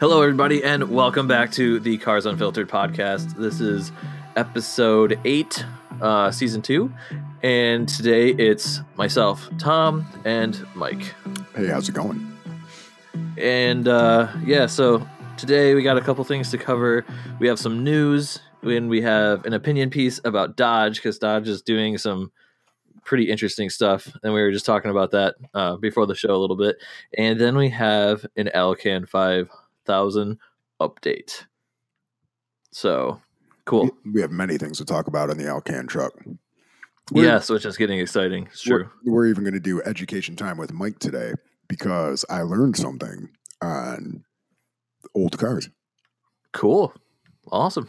Hello, everybody, and welcome back to the Cars Unfiltered podcast. This is episode eight, uh, season two, and today it's myself, Tom, and Mike. Hey, how's it going? And uh, yeah, so today we got a couple things to cover. We have some news, and we have an opinion piece about Dodge because Dodge is doing some pretty interesting stuff, and we were just talking about that uh, before the show a little bit. And then we have an Alcan five thousand update. So cool. We have many things to talk about in the Alcan truck. We're, yes, which is getting exciting. It's true. We're, we're even going to do education time with Mike today because I learned something on old cars. Cool. Awesome.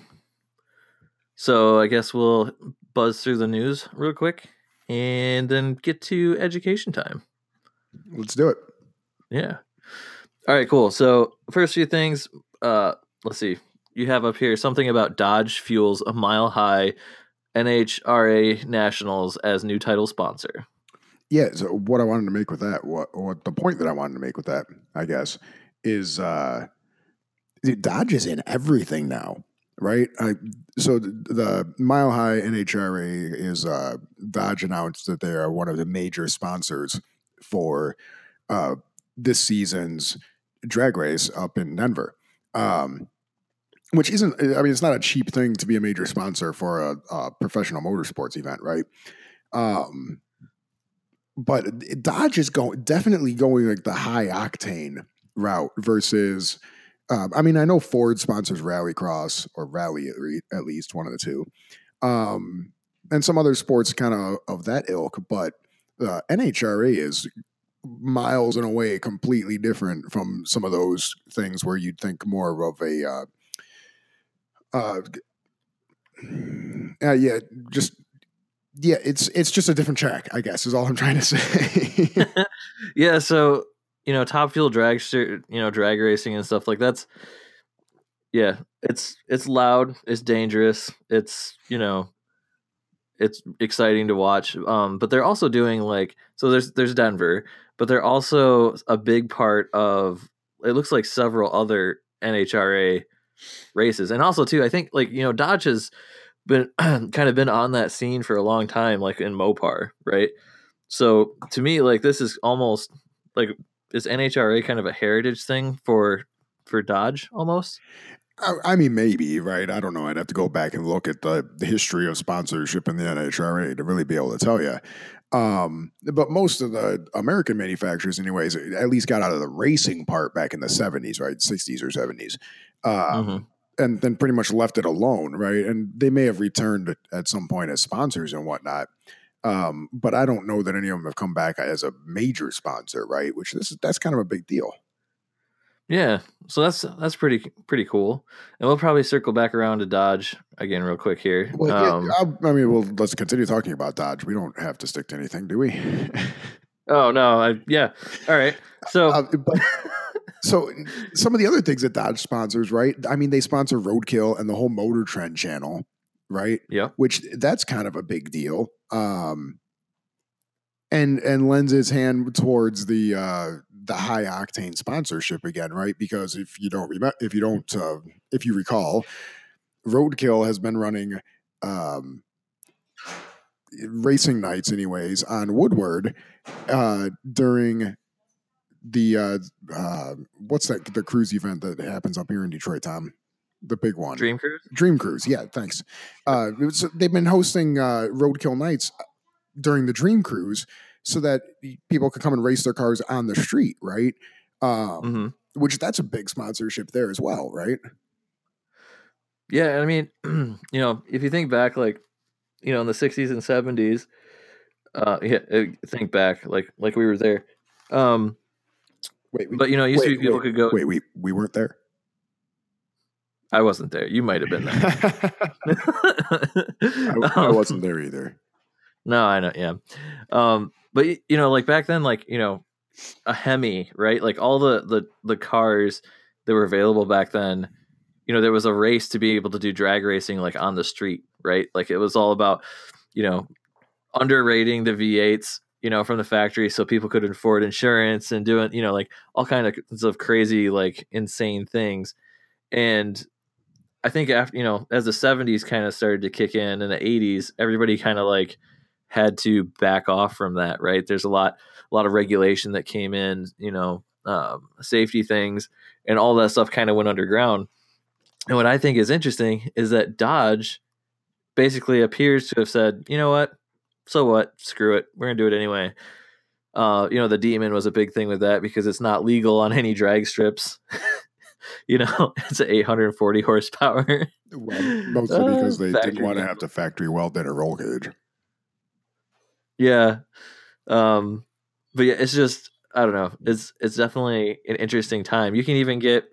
So I guess we'll buzz through the news real quick and then get to education time. Let's do it. Yeah. All right, cool. So first few things, uh, let's see. You have up here something about Dodge fuels a mile high NHRA Nationals as new title sponsor. Yeah. So what I wanted to make with that, what, what the point that I wanted to make with that, I guess, is uh, Dodge is in everything now, right? I, so the, the Mile High NHRA is uh, Dodge announced that they are one of the major sponsors for uh, this season's drag race up in Denver. Um, which isn't, I mean, it's not a cheap thing to be a major sponsor for a, a professional motorsports event, right? Um, but Dodge is going definitely going like the high octane route versus. Um, I mean, I know Ford sponsors Rallycross or Rally at, at least one of the two, um, and some other sports kind of of that ilk. But uh, NHRA is miles and away completely different from some of those things where you'd think more of a uh, uh, uh yeah just yeah it's it's just a different track i guess is all i'm trying to say. Yeah so you know top fuel drag you know drag racing and stuff like that's yeah it's it's loud it's dangerous it's you know it's exciting to watch um but they're also doing like so there's there's denver but they're also a big part of it looks like several other NHRA races. And also too, I think like, you know, Dodge has been kind of been on that scene for a long time, like in Mopar, right? So to me, like this is almost like is NHRA kind of a heritage thing for for Dodge almost? I mean, maybe, right? I don't know. I'd have to go back and look at the, the history of sponsorship in the NHRA to really be able to tell you. Um, but most of the American manufacturers, anyways, at least got out of the racing part back in the 70s, right? 60s or 70s. Uh, mm-hmm. And then pretty much left it alone, right? And they may have returned at some point as sponsors and whatnot. Um, but I don't know that any of them have come back as a major sponsor, right? Which this is that's kind of a big deal. Yeah, so that's that's pretty pretty cool, and we'll probably circle back around to Dodge again real quick here. Well, um, yeah, I mean, well, let's continue talking about Dodge. We don't have to stick to anything, do we? oh no, I, yeah. All right, so. Uh, but, so some of the other things that Dodge sponsors, right? I mean, they sponsor Roadkill and the whole Motor Trend channel, right? Yeah. Which that's kind of a big deal. Um, and and lends his hand towards the uh, the high octane sponsorship again, right? Because if you don't remember, if you don't, uh, if you recall, Roadkill has been running um, racing nights, anyways, on Woodward uh, during the uh, uh, what's that the cruise event that happens up here in Detroit, Tom? The big one, Dream Cruise. Dream Cruise, yeah. Thanks. Uh, was, they've been hosting uh, Roadkill nights during the Dream Cruise so that people could come and race their cars on the street, right? Um, mm-hmm. Which that's a big sponsorship there as well, right? Yeah, I mean, you know, if you think back, like, you know, in the '60s and '70s, uh, yeah, uh, think back, like, like we were there. Um, wait, but you know, used wait, to people wait, could go. Wait, we we weren't there. I wasn't there. You might have been there. I, I, wasn't there either. No, I know. Yeah, um, but you know, like back then, like you know, a Hemi, right? Like all the the the cars that were available back then. You know, there was a race to be able to do drag racing like on the street, right? Like it was all about, you know, underrating the V8s, you know, from the factory so people could afford insurance and doing, you know, like all kind of of crazy, like insane things. And I think after, you know, as the 70s kind of started to kick in in the 80s, everybody kind of like had to back off from that, right? There's a lot, a lot of regulation that came in, you know, um, safety things, and all that stuff kind of went underground. And what I think is interesting is that Dodge basically appears to have said, you know what, so what, screw it, we're gonna do it anyway. Uh, you know, the Demon was a big thing with that because it's not legal on any drag strips. you know, it's 840 horsepower. Well, mostly Uh, because they didn't want to have to factory weld in a roll cage. Yeah. Um but yeah, it's just I don't know. It's it's definitely an interesting time. You can even get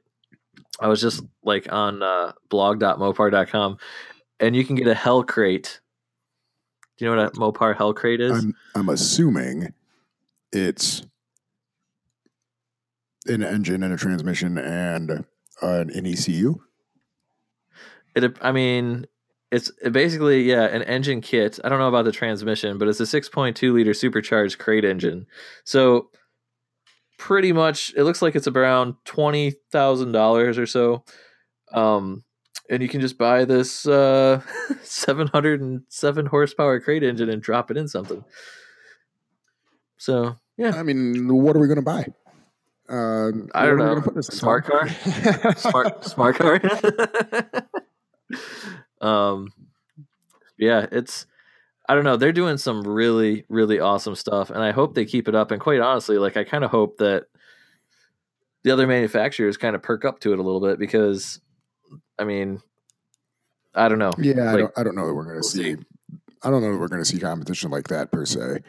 I was just like on uh blog.mopar.com and you can get a Hellcrate. Do you know what a Mopar Hellcrate is? I'm I'm assuming it's an engine and a transmission and uh, an, an ECU. It I mean it's basically yeah an engine kit. I don't know about the transmission, but it's a 6.2 liter supercharged crate engine. So pretty much it looks like it's around twenty thousand dollars or so. Um, and you can just buy this uh, 707 horsepower crate engine and drop it in something. So yeah, I mean, what are we going to buy? Uh, I don't know. put this Smart Tom? smart smart car. um, yeah, it's I don't know. They're doing some really really awesome stuff, and I hope they keep it up. And quite honestly, like I kind of hope that the other manufacturers kind of perk up to it a little bit because, I mean, I don't know. Yeah, I don't, I don't know that we're going to we'll see. I don't know that we're going to see competition like that per se.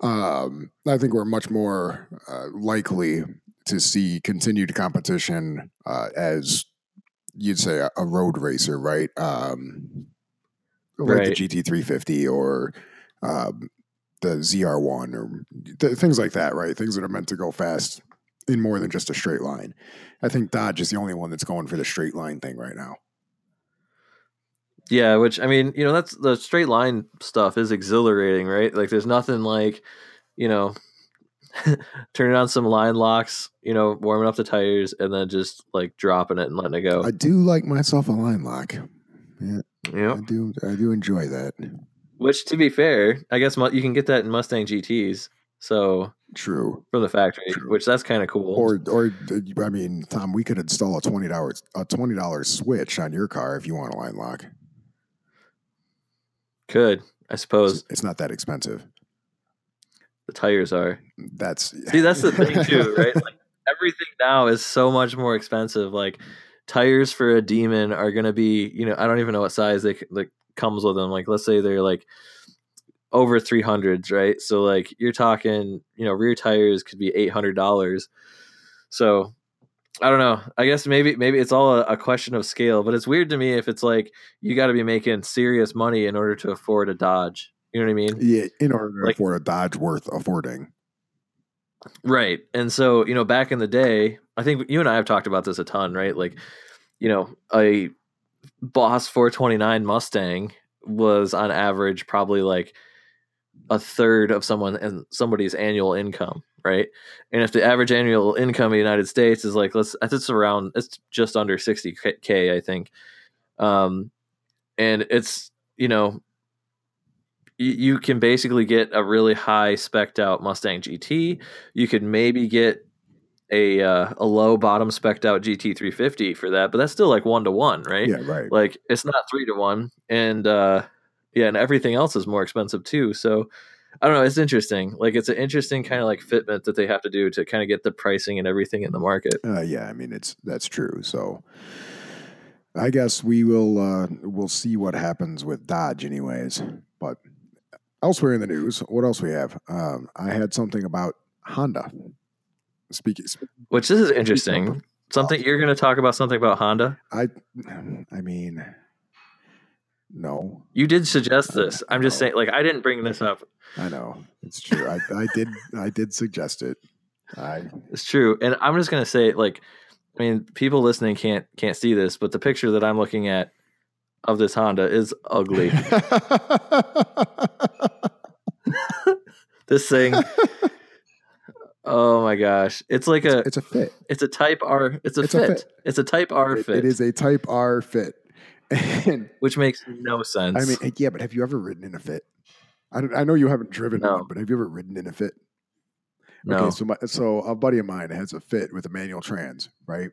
Um, I think we're much more uh, likely to see continued competition uh, as you'd say a, a road racer, right? Um, like Right. the GT350 or um, the ZR1 or th- things like that, right? Things that are meant to go fast in more than just a straight line. I think Dodge is the only one that's going for the straight line thing right now. Yeah, which I mean, you know, that's the straight line stuff is exhilarating, right? Like there's nothing like, you know, turning on some line locks, you know, warming up the tires and then just like dropping it and letting it go. I do like myself a line lock. you I do. I do enjoy that. which to be fair, I guess you can get that in Mustang GTs. So True. from the factory, True. which that's kind of cool. Or, or uh, I mean, Tom, we could install a twenty dollars a twenty dollars switch on your car if you want a line lock. Could I It's, suppose it's not that expensive. The tires are. That's See, that's the thing too, right? Like everything now is so much more expensive. Like tires for a demon are going to be, you know, I don't even know what size they like comes with them. Like let's say they're like over 300s, right? So like you're talking, you know, rear tires could be $800. So I don't know. I guess maybe maybe it's all a, a question of scale, but it's weird to me if it's like you got to be making serious money in order to afford a Dodge. You know what I mean? yeah. In order to Like- afford a Dodge worth affording. Right. And so, you know, back in the day, I think you and I have talked about this a ton, right? Like, you know, a Boss 429 Mustang was on average probably like a third of someone and somebody's annual income, right? And if the average annual income in the United States is like let's it's around it's just under 60k, I think. Um and it's, you know, you, you can basically get a really high spec'd out Mustang GT. You could maybe get a uh, a low bottom spec'd out GT350 for that, but that's still like one to one, right? Yeah. Right. Like it's not three to one, and uh, yeah, and everything else is more expensive too. So I don't know. It's interesting. Like it's an interesting kind of like fitment that they have to do to kind of get the pricing and everything in the market. Uh, yeah, I mean it's that's true. So I guess we will uh, we'll see what happens with Dodge, anyways. But elsewhere in the news, what else we have? Um, I had something about Honda. Speaking, Which this is interesting. Something you're going to talk about something about Honda. I, I mean, no, You did suggest this. I'm just saying. Like I didn't bring this up. I know it's true. I, I did, I did suggest it. I It's true, and I'm just gonna say, like, I mean, people listening can't can't see this, but the picture that I'm looking at of this Honda is ugly. this thing. oh my gosh, it's like a It's a fit. it's a Type R. It's a, It's a fit. fit. It's a Type R It- fit, it is a Type R fit. And which makes no sense. I mean, yeah, but have you ever ridden in a fit? I, don't- I know you haven't driven No. one, but have you ever ridden in a fit? no. Okay, so my, so a buddy of mine has a fit with a manual trans, right?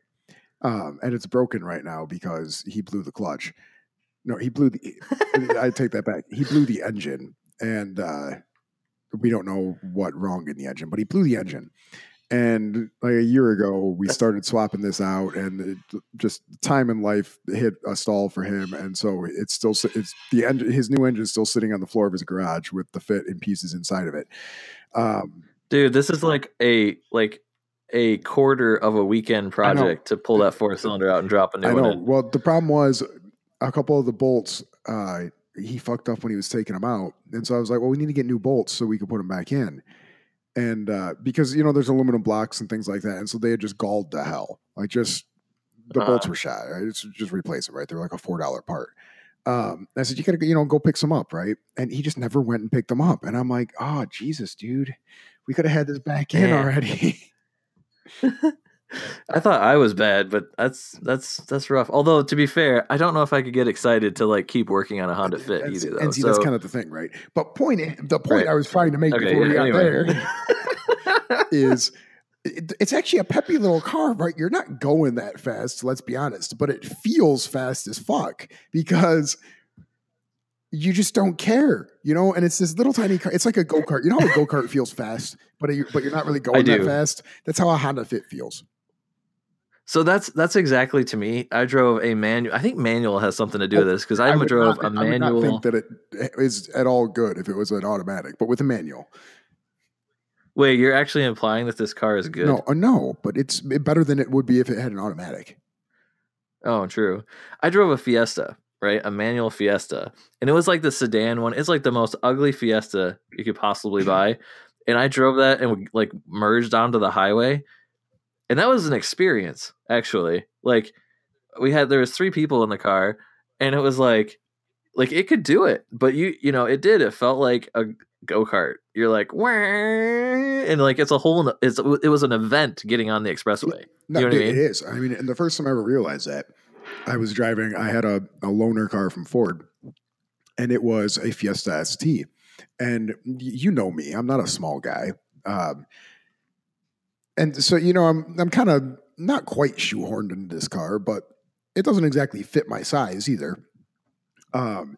Um, and it's broken right now because he blew the clutch. No, he blew the. I take that back. He blew the engine, and uh, we don't know what wrong in the engine, but he blew the engine. And like a year ago, we started swapping this out, and it, just time in life hit a stall for him, and so it's still it's the engine. His new engine is still sitting on the floor of his garage with the fit in pieces inside of it. Um, Dude, this is like a like a quarter of a weekend project to pull that four cylinder out and drop a new I one in. Well, the problem was a couple of the bolts. Uh, he fucked up when he was taking them out, and so I was like, "Well, we need to get new bolts so we can put them back in." And uh, because you know there's aluminum blocks and things like that, and so they had just galled to hell. Like just the bolts Uh. were shot. Right? It's just replace them. Right? They're like a four dollar part. Um, I said, "You gotta, you know, go pick some up, right?" And he just never went and picked them up. And I'm like, "Oh, Jesus, dude, we could have had this back in already." I thought I was bad, but that's that's that's rough. Although to be fair, I don't know if I could get excited to like keep working on a Honda Fit and, either. Though. and see, so, that's kind of the thing, right? But point, the point Right. I was trying to make okay, before we got anyway. there is it, it's actually a peppy little car, right? You're not going that fast, let's be honest, but it feels fast as fuck because you just don't care, you know. And it's this little tiny car. It's like a go kart. You know how a go kart feels fast, but you, but you're not really going that fast. That's how a Honda Fit feels. So that's that's exactly to me. I drove a manual. I think manual has something to do with this because I, would drove not, a I would not manual. think that it is at all good if it was an automatic, but with a manual. Wait, you're actually implying that this car is good? No, uh, no, but it's better than it would be if it had an automatic. Oh, true. I drove a Fiesta, right? A manual Fiesta. And it was like the sedan one. It's like the most ugly Fiesta you could possibly buy. And I drove that and like merged onto the highway. And that was an experience, actually. Like we had there was three people in the car and it was like like it could do it. But you you know, it did. It felt like a go-kart. You're like, "Wah," and like it's a whole it's it was an event getting on the expressway. No, You know what I mean? it is. I mean, and the first time I ever realized that, I was driving. I had a, a loaner car from Ford, and it was a Fiesta ST. And you know me, I'm not a small guy, um, and so you know I'm I'm kind of not quite shoehorned into this car, but it doesn't exactly fit my size either. Um,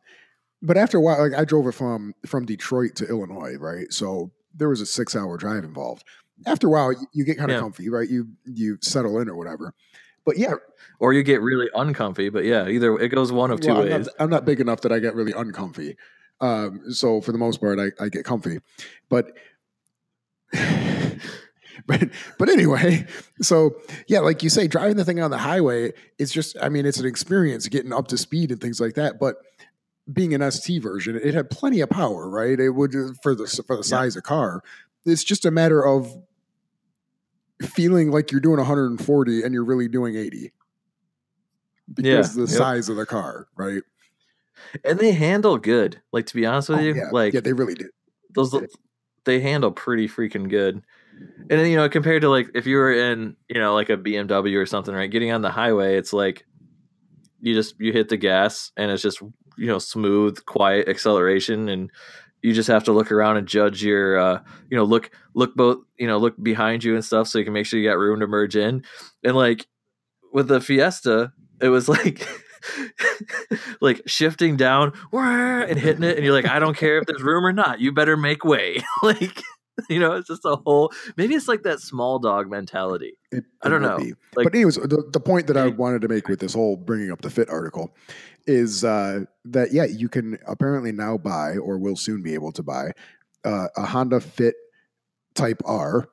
but after a while, like I drove it from from Detroit to Illinois, right? So there was a six hour drive involved. After a while, you, you get kind of Yeah. comfy, right? You you settle in or whatever. But yeah, Or you get really uncomfy, but yeah, either it goes one of two well, I'm, ways. not, I'm not big enough that I get really uncomfy. Um, so for the most part, I, I get comfy. But but but anyway, so yeah, like you say, driving the thing on the highway, it's just I mean, it's an experience getting up to speed and things like that. But being an ST version, it had plenty of power, right? It would uh, for the for the size of car. It's just a matter of feeling like you're doing 140 and you're really doing 80 because Yeah, the yep. size of the car, right? and they handle good. Like to be honest with Oh, you, yeah. like yeah, they really do. those, they handle pretty freaking good. And then you know, compared to like if you were in you know like a BMW or something, right? Getting on the highway, it's like you just you hit the gas and it's just you know smooth, quiet acceleration, and you just have to look around and judge your uh, you know look look both you know look behind you and stuff so you can make sure you got room to merge in. And like with the Fiesta, it was like. like shifting down and hitting it and you're like i don't care if there's room or not you better make way like you know it's just a whole maybe it's like that small dog mentality It, I don't know. Like- but anyways, the, the point that I wanted to make with this whole bringing up the fit article is uh, that yeah, you can apparently now buy or will soon be able to buy uh, a Honda Fit Type R.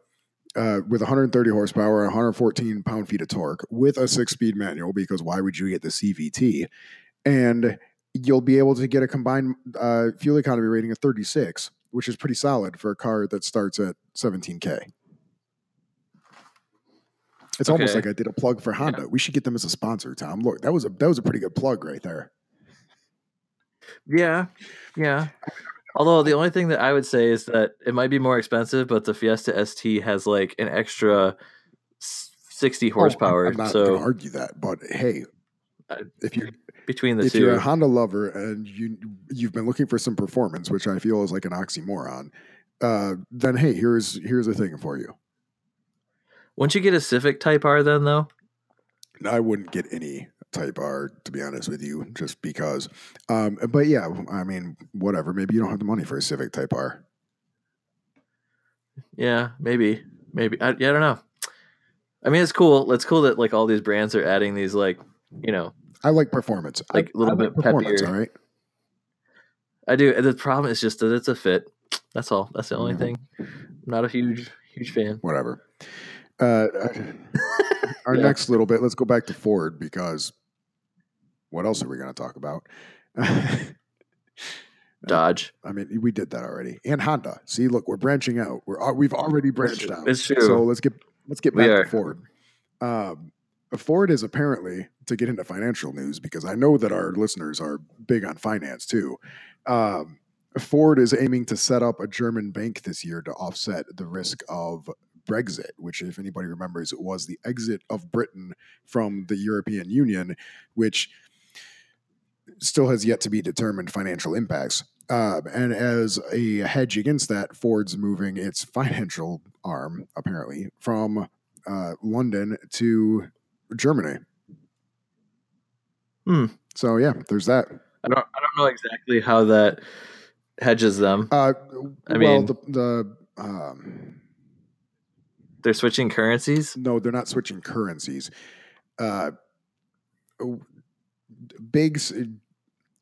Uh, with 130 horsepower and 114 pound feet of torque with a six speed manual because why would you get the CVT? And you'll be able to get a combined uh, fuel economy rating of 36, which is pretty solid for a car that starts at 17K. It's almost like I did a plug for Honda. We should get them as a sponsor, Tom. Look, that was a that was a pretty good plug right there. yeah yeah Although the only thing that I would say is that it might be more expensive, but the Fiesta ST has like an extra s- 60 Oh, I'm- horsepower. I'm, not so argue that, but hey, if you between the if 2 you're a Honda lover and you you've been looking for some performance, which I feel is like an oxymoron, uh, then hey, here's here's a thing for you. Wouldn't you get a Civic Type R then, though? I wouldn't get any Type R to be honest with you, just because. Um, but yeah, I mean, whatever. Maybe you don't have the money for a Civic Type R. Yeah, maybe, maybe. I, yeah, I don't know. I mean, it's cool. It's cool that like all these brands are adding these like, you know, I like performance. Like, a little I like bit performance. peppier. All right. I do. The problem is just that it's a fit. That's all. That's the only thing. I'm not a huge, huge fan. Whatever. Uh, our Yeah. next little bit. Let's go back to Ford because what else are we going to talk about? Dodge. I mean, we did that already. And Honda. See, look, we're branching out. We're we've already branched out. It's true. So let's get let's get back to Ford. Um, Ford is apparently to get into financial news because I know that our listeners are big on finance too. Um, Ford is aiming to set up a German bank this year to offset the risk of Brexit, which, if anybody remembers, was the exit of Britain from the European Union, which still has yet to be determined financial impacts. Um, and as a hedge against that, Ford's moving its financial arm, apparently, from uh, London to Germany. Hmm. So yeah, there's that. I don't. I don't know exactly how that hedges them. Uh, I well, mean- the, the um, They're switching currencies. no, they're not switching currencies. Uh, big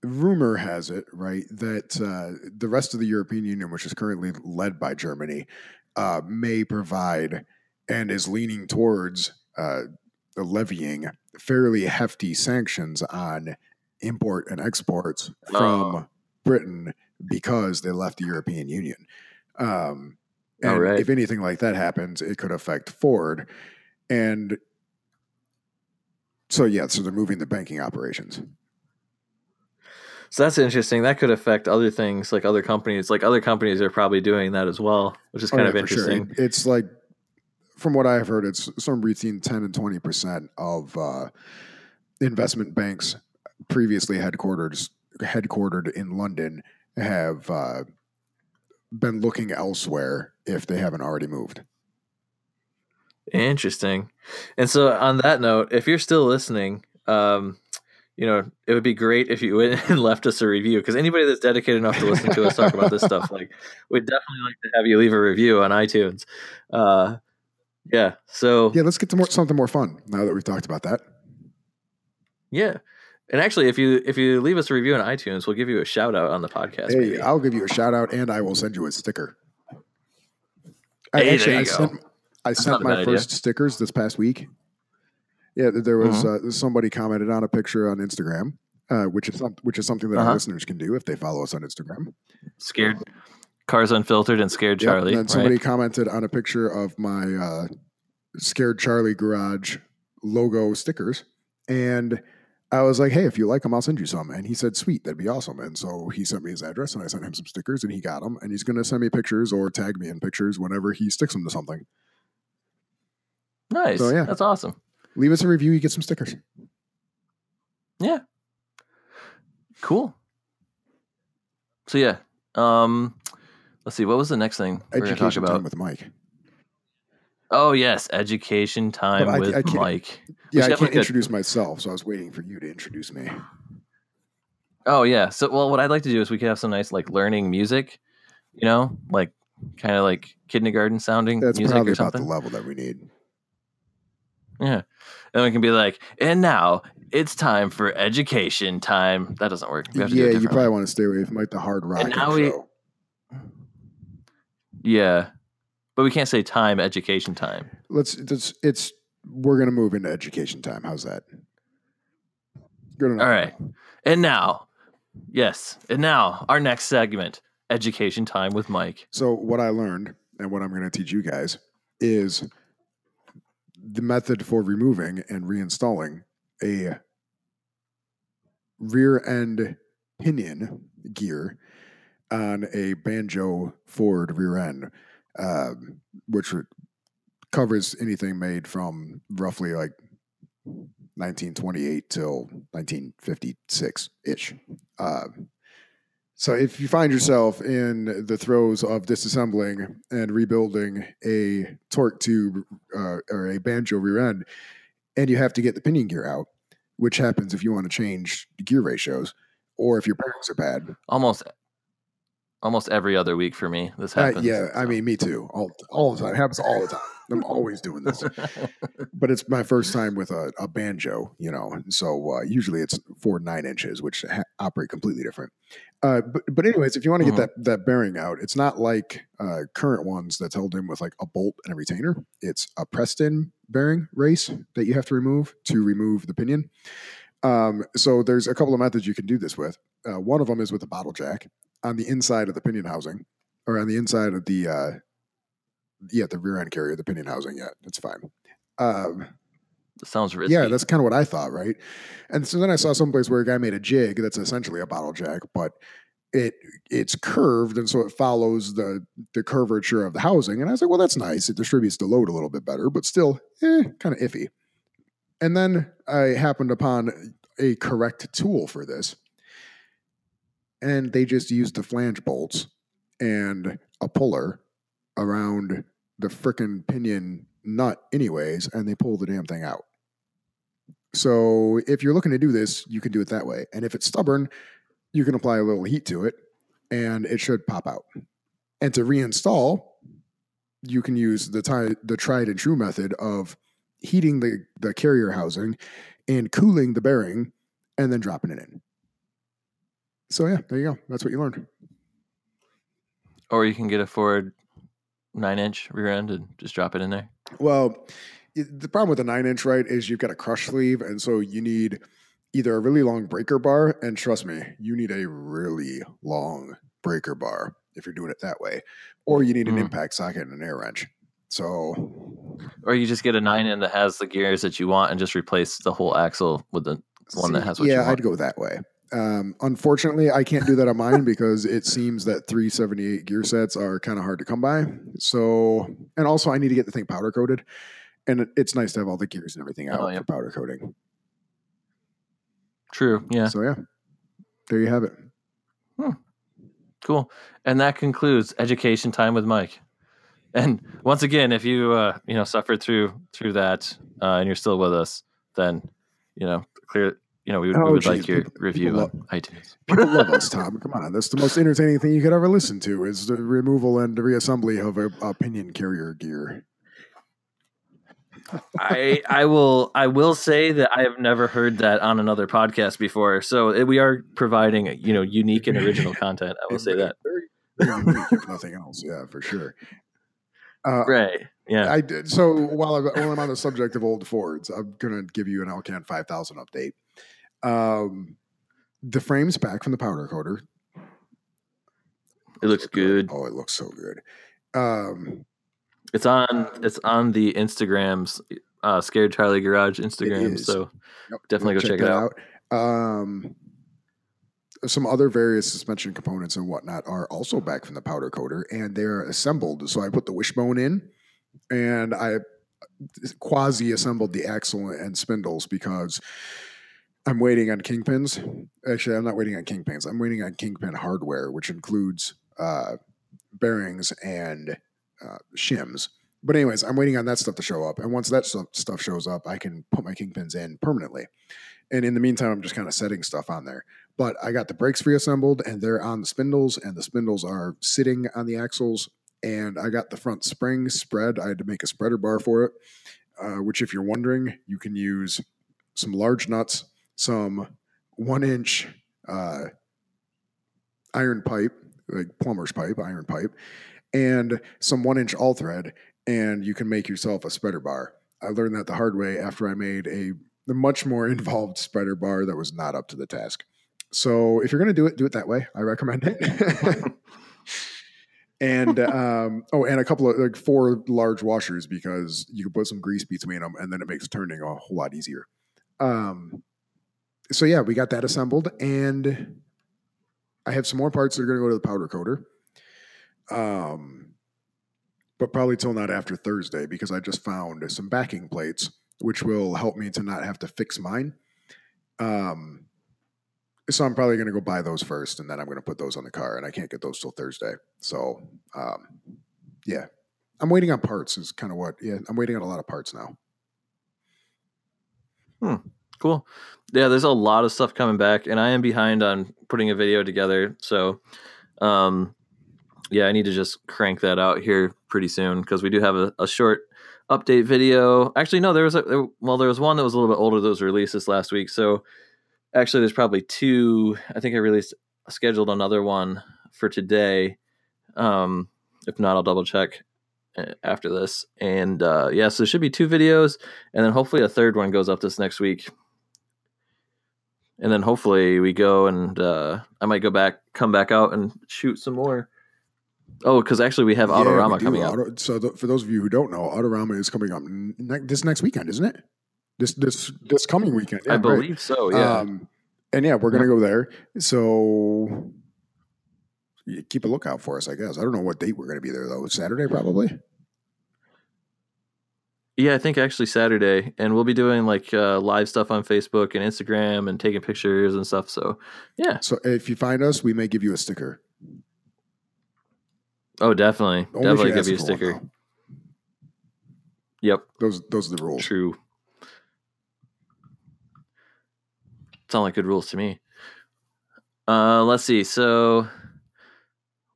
rumor has it, right, that uh, the rest of the European Union, which is currently led by Germany, uh, may provide and is leaning towards uh, levying fairly hefty sanctions on import and exports from Oh. Britain because they left the European Union. Um, Oh, and right. if anything like that happens, it could affect Ford. And so, yeah, so they're moving the banking operations. So that's interesting. That could affect other things, like other companies. Like other companies are probably doing that as well, which is Oh, kind yeah, of sure. interesting. It- It's like, from what I've heard, it's somewhere between 10 and 20% of uh, investment banks previously headquartered, headquartered in London have uh, been looking elsewhere if they haven't already moved. Interesting. And so, on that note, if you're still listening, um, you know, it would be great if you went and left us a review because anybody that's dedicated enough to listen to us talk about this stuff, like, we'd definitely like to have you leave a review on iTunes. Uh, yeah. So, Yeah, let's get to more, something more fun now that we've talked about that. yeah. And actually, if you if you leave us a review on iTunes, we'll give you a shout out on the podcast. Hey, maybe. I'll give you a shout out and I will send you a sticker. I, Hey, there actually, you I go. sent, I sent my bad idea. first stickers this past week. Yeah, there was Mm-hmm. uh, somebody commented on a picture on Instagram, uh, which is which is something that Uh-huh. our listeners can do if they follow us on Instagram. Scared Cars Unfiltered and Scared Yep, Charlie. And then somebody right? commented on a picture of my uh, Scared Charlie Garage logo stickers, and I was like, "Hey, if you like them, I'll send you some." And he said, "Sweet, that'd be awesome." And so he sent me his address, and I sent him some stickers, and he got them. And he's going to send me pictures or tag me in pictures whenever he sticks them to something. Nice. So, yeah. That's awesome. Leave us a review, you get some stickers. Yeah. Cool. So yeah. Um let's see, what was the next thing we're gonna talk Education time about? with Mike. Oh yes, education time I- with I Mike. Yeah, I can't like, a- introduce myself, so I was waiting for you to introduce me. Oh yeah. So well what I'd like to do is we could have some nice like learning music, you know, like kind of like kindergarten sounding That's music probably or about the level that we need. Yeah. And we can be like, and now it's time for education time. That doesn't work. We Yeah, you probably want to stay away from like the hard rock now we- intro. Yeah. But we can't say time, education time. Let's it's it's we're gonna move into education time. How's that? Good enough. All right. And now, yes. And now, our next segment education time with Mike. So what I learned and what I'm gonna teach you guys is the method for removing and reinstalling a rear end pinion gear on a banjo Ford rear end, um, which covers anything made from roughly like 1928 till 1956 ish. Um, so if you find yourself in the throes of disassembling and rebuilding a torque tube uh, or a banjo rear end, and you have to get the pinion gear out, which happens if you want to change gear ratios or if your bearings are bad. Almost almost every other week for me. This Uh, happens. yeah, I mean, me too. All all the time. It happens all the time. I'm always doing this. but it's my first time with a, a banjo, you know. So uh, usually it's Ford nine inches, which ha- operate completely different. Uh, but but anyways, if you want to get that that bearing out, it's not like uh, current ones that's held in with like a bolt and a retainer. It's a pressed in bearing race that you have to remove to remove the pinion. Um, so there's a couple of methods you can do this with. Uh, one of them is with a bottle jack on the inside of the pinion housing, or on the inside of the uh, yeah the rear end carrier, the pinion housing. Yeah, that's fine. Um, sounds risky. yeah, that's kind of what I thought, right? And so then I saw someplace where a guy made a jig that's essentially a bottle jack, but it it's curved and so it follows the the curvature of the housing. And I was like, well, that's nice. It distributes the load a little bit better, but still, eh, kind of iffy. And then I happened upon a correct tool for this. And they just used the flange bolts and a puller around the frickin' pinion nut, anyways, and they pull the damn thing out. So if you're looking to do this, you can do it that way. And if it's stubborn, you can apply a little heat to it and it should pop out. And to reinstall, you can use the, the tried and true method of heating the, the carrier housing and cooling the bearing and then dropping it in. So yeah, there you go. That's what you learned. or you can get a Ford nine inch rear end and just drop it in there. Well, the problem with the nine inch, right, is you've got a crush sleeve, and so you need either a really long breaker bar, and trust me, you need a really long breaker bar if you're doing it that way, or you need an Mm. impact socket and an air wrench. So, Or you just get a nine in that has the gears that you want and just replace the whole axle with the one that has what you yeah, want. I'd go that way. Um, unfortunately, I can't do that on mine because it seems that 378 gear sets are kind of hard to come by. So, and also I need to get the thing powder coated, and it's nice to have all the gears and everything out Oh, yeah. for powder coating. True. Yeah. So yeah, there you have it. Cool. And that concludes education time with Mike. And once again, if you uh, you know suffered through through that uh, and you're still with us, then you know clear. You know we would, we Oh, would geez, like your people- review people on iTunes. People love us, Tom. Come on, that's the most entertaining thing you could ever listen to is the removal and the reassembly of a, a pinion carrier gear. I I will I will say that I have never heard that on another podcast before. So it, we are providing you know unique and original content. I will say that. Very, very unique, if nothing else. Yeah, for sure. Uh, Right. Yeah. I did. So while, I, while I'm on the subject of old Fords, I'm going to give you an Alcan 5000 update. Um, the frame's back from the powder coater. It looks good. Oh, it looks so good. Um, It's on it's on the Instagrams uh Scared Charlie Garage Instagram. So Yep, Definitely go check it that out. Um, some other various suspension components and whatnot are also back from the powder coater, and they're assembled. So I put the wishbone in, and I quasi assembled the axle and spindles because I'm waiting on kingpins. Actually, I'm not waiting on kingpins. I'm waiting on kingpin hardware, which includes uh, bearings and uh, shims. But anyways, I'm waiting on that stuff to show up, and once that stuff shows up, I can put my kingpins in permanently. And in the meantime, I'm just kind of setting stuff on there. But I got the brakes reassembled, and they're on the spindles, and the spindles are sitting on the axles. And I got the front spring spread. I had to make a spreader bar for it, uh, which, if you're wondering, you can use some large nuts, some one inch uh, iron pipe, like plumber's pipe, iron pipe, and some one inch all thread, and you can make yourself a spreader bar. I learned that the hard way after I made a, much more involved spreader bar that was not up to the task. So if you're going to do it, do it that way. I recommend it. and um, oh, and a couple of like four large washers because you can put some grease between them, and then it makes turning a whole lot easier. Um, so yeah, we got that assembled, and I have some more parts that are going to go to the powder coater. Um, but probably till not after Thursday because I just found some backing plates, which will help me to not have to fix mine. Um, so I'm probably going to go buy those first, and then I'm going to put those on the car, and I can't get those till Thursday. So, um, yeah, I'm waiting on parts. Is kind of what. Yeah, I'm waiting on a lot of parts now. Hmm. Cool. Yeah, there's a lot of stuff coming back, and I am behind on putting a video together. So, um, yeah, I need to just crank that out here pretty soon because we do have a, a short update video. Actually, no, there was a well, there was one that was a little bit older that was released this last week. So, actually, there's probably two. I think I released scheduled another one for today. Um, if not, I'll double check uh, after this. And uh, yeah, so there should be two videos, and then hopefully a third one goes up this next week and then hopefully we go and uh, I might go back, come back out and shoot some more. Oh, because actually we have Yeah, we Autorama do. coming up. Auto- so th- for those of you who don't know, Autorama is coming up ne- this next weekend, isn't it? This this this coming weekend. Yeah, I right. believe so. Yeah. Um, and yeah, we're gonna go there. So you keep a lookout for us, I guess. I don't know what date we're gonna be there though. Saturday probably. Yeah, I think actually Saturday, and we'll be doing like uh, live stuff on Facebook and Instagram and taking pictures and stuff. So yeah. So if you find us, we may give you a sticker. Oh, definitely, Only definitely give you a for one, sticker. Yep, Those those are the rules. true. Sound like good rules to me. Uh, let's see. So,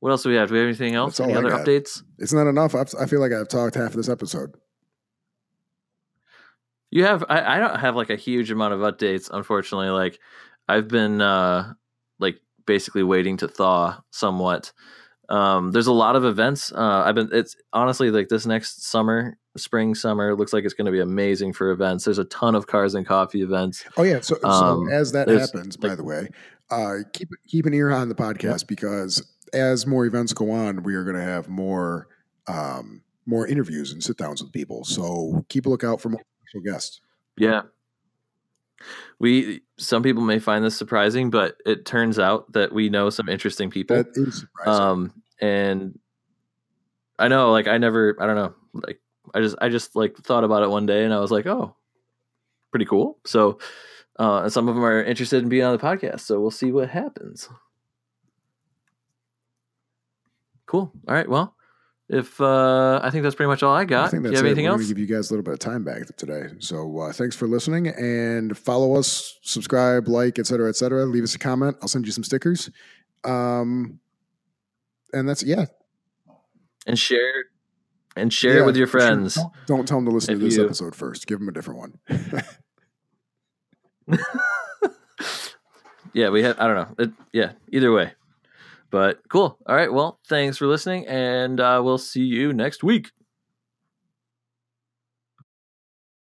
what else do we have? Do we have anything else? Any I other got. updates? It's not enough. I've, I feel like I've talked half of this episode. You have I, I don't have like a huge amount of updates, unfortunately. Like I've been uh like basically waiting to thaw somewhat. Um there's a lot of events. Uh I've been it's honestly like this next summer, spring, summer, looks like it's gonna be amazing for events. There's a ton of cars and coffee events. Oh yeah. So, Um, so as that happens, by like- the way, uh, keep keep an ear on the podcast because as more events go on, we are going to have more um, more interviews and sit downs with people. So keep a lookout for more special guests. Yeah. We some people may find this surprising, but it turns out that we know some interesting people. That is surprising. um and i know like i never i don't know like i just i just like thought about it one day and i was like oh pretty cool so uh some of them are interested in being on the podcast so we'll see what happens cool all right well if uh i think that's pretty much all i got I think do that's you have it. anything We're else give you guys a little bit of time back today. So uh, thanks for listening and follow us, subscribe, like, et cetera, et cetera. Leave us a comment. I'll send you some stickers. Um, and that's yeah. and share and share Yeah, it with your sure. friends Don't, don't tell them to listen If to this you- episode first. Give them a different one. yeah, we had. I don't know. It, yeah, either way. But cool. All right. Well, thanks for listening, and uh, we'll see you next week.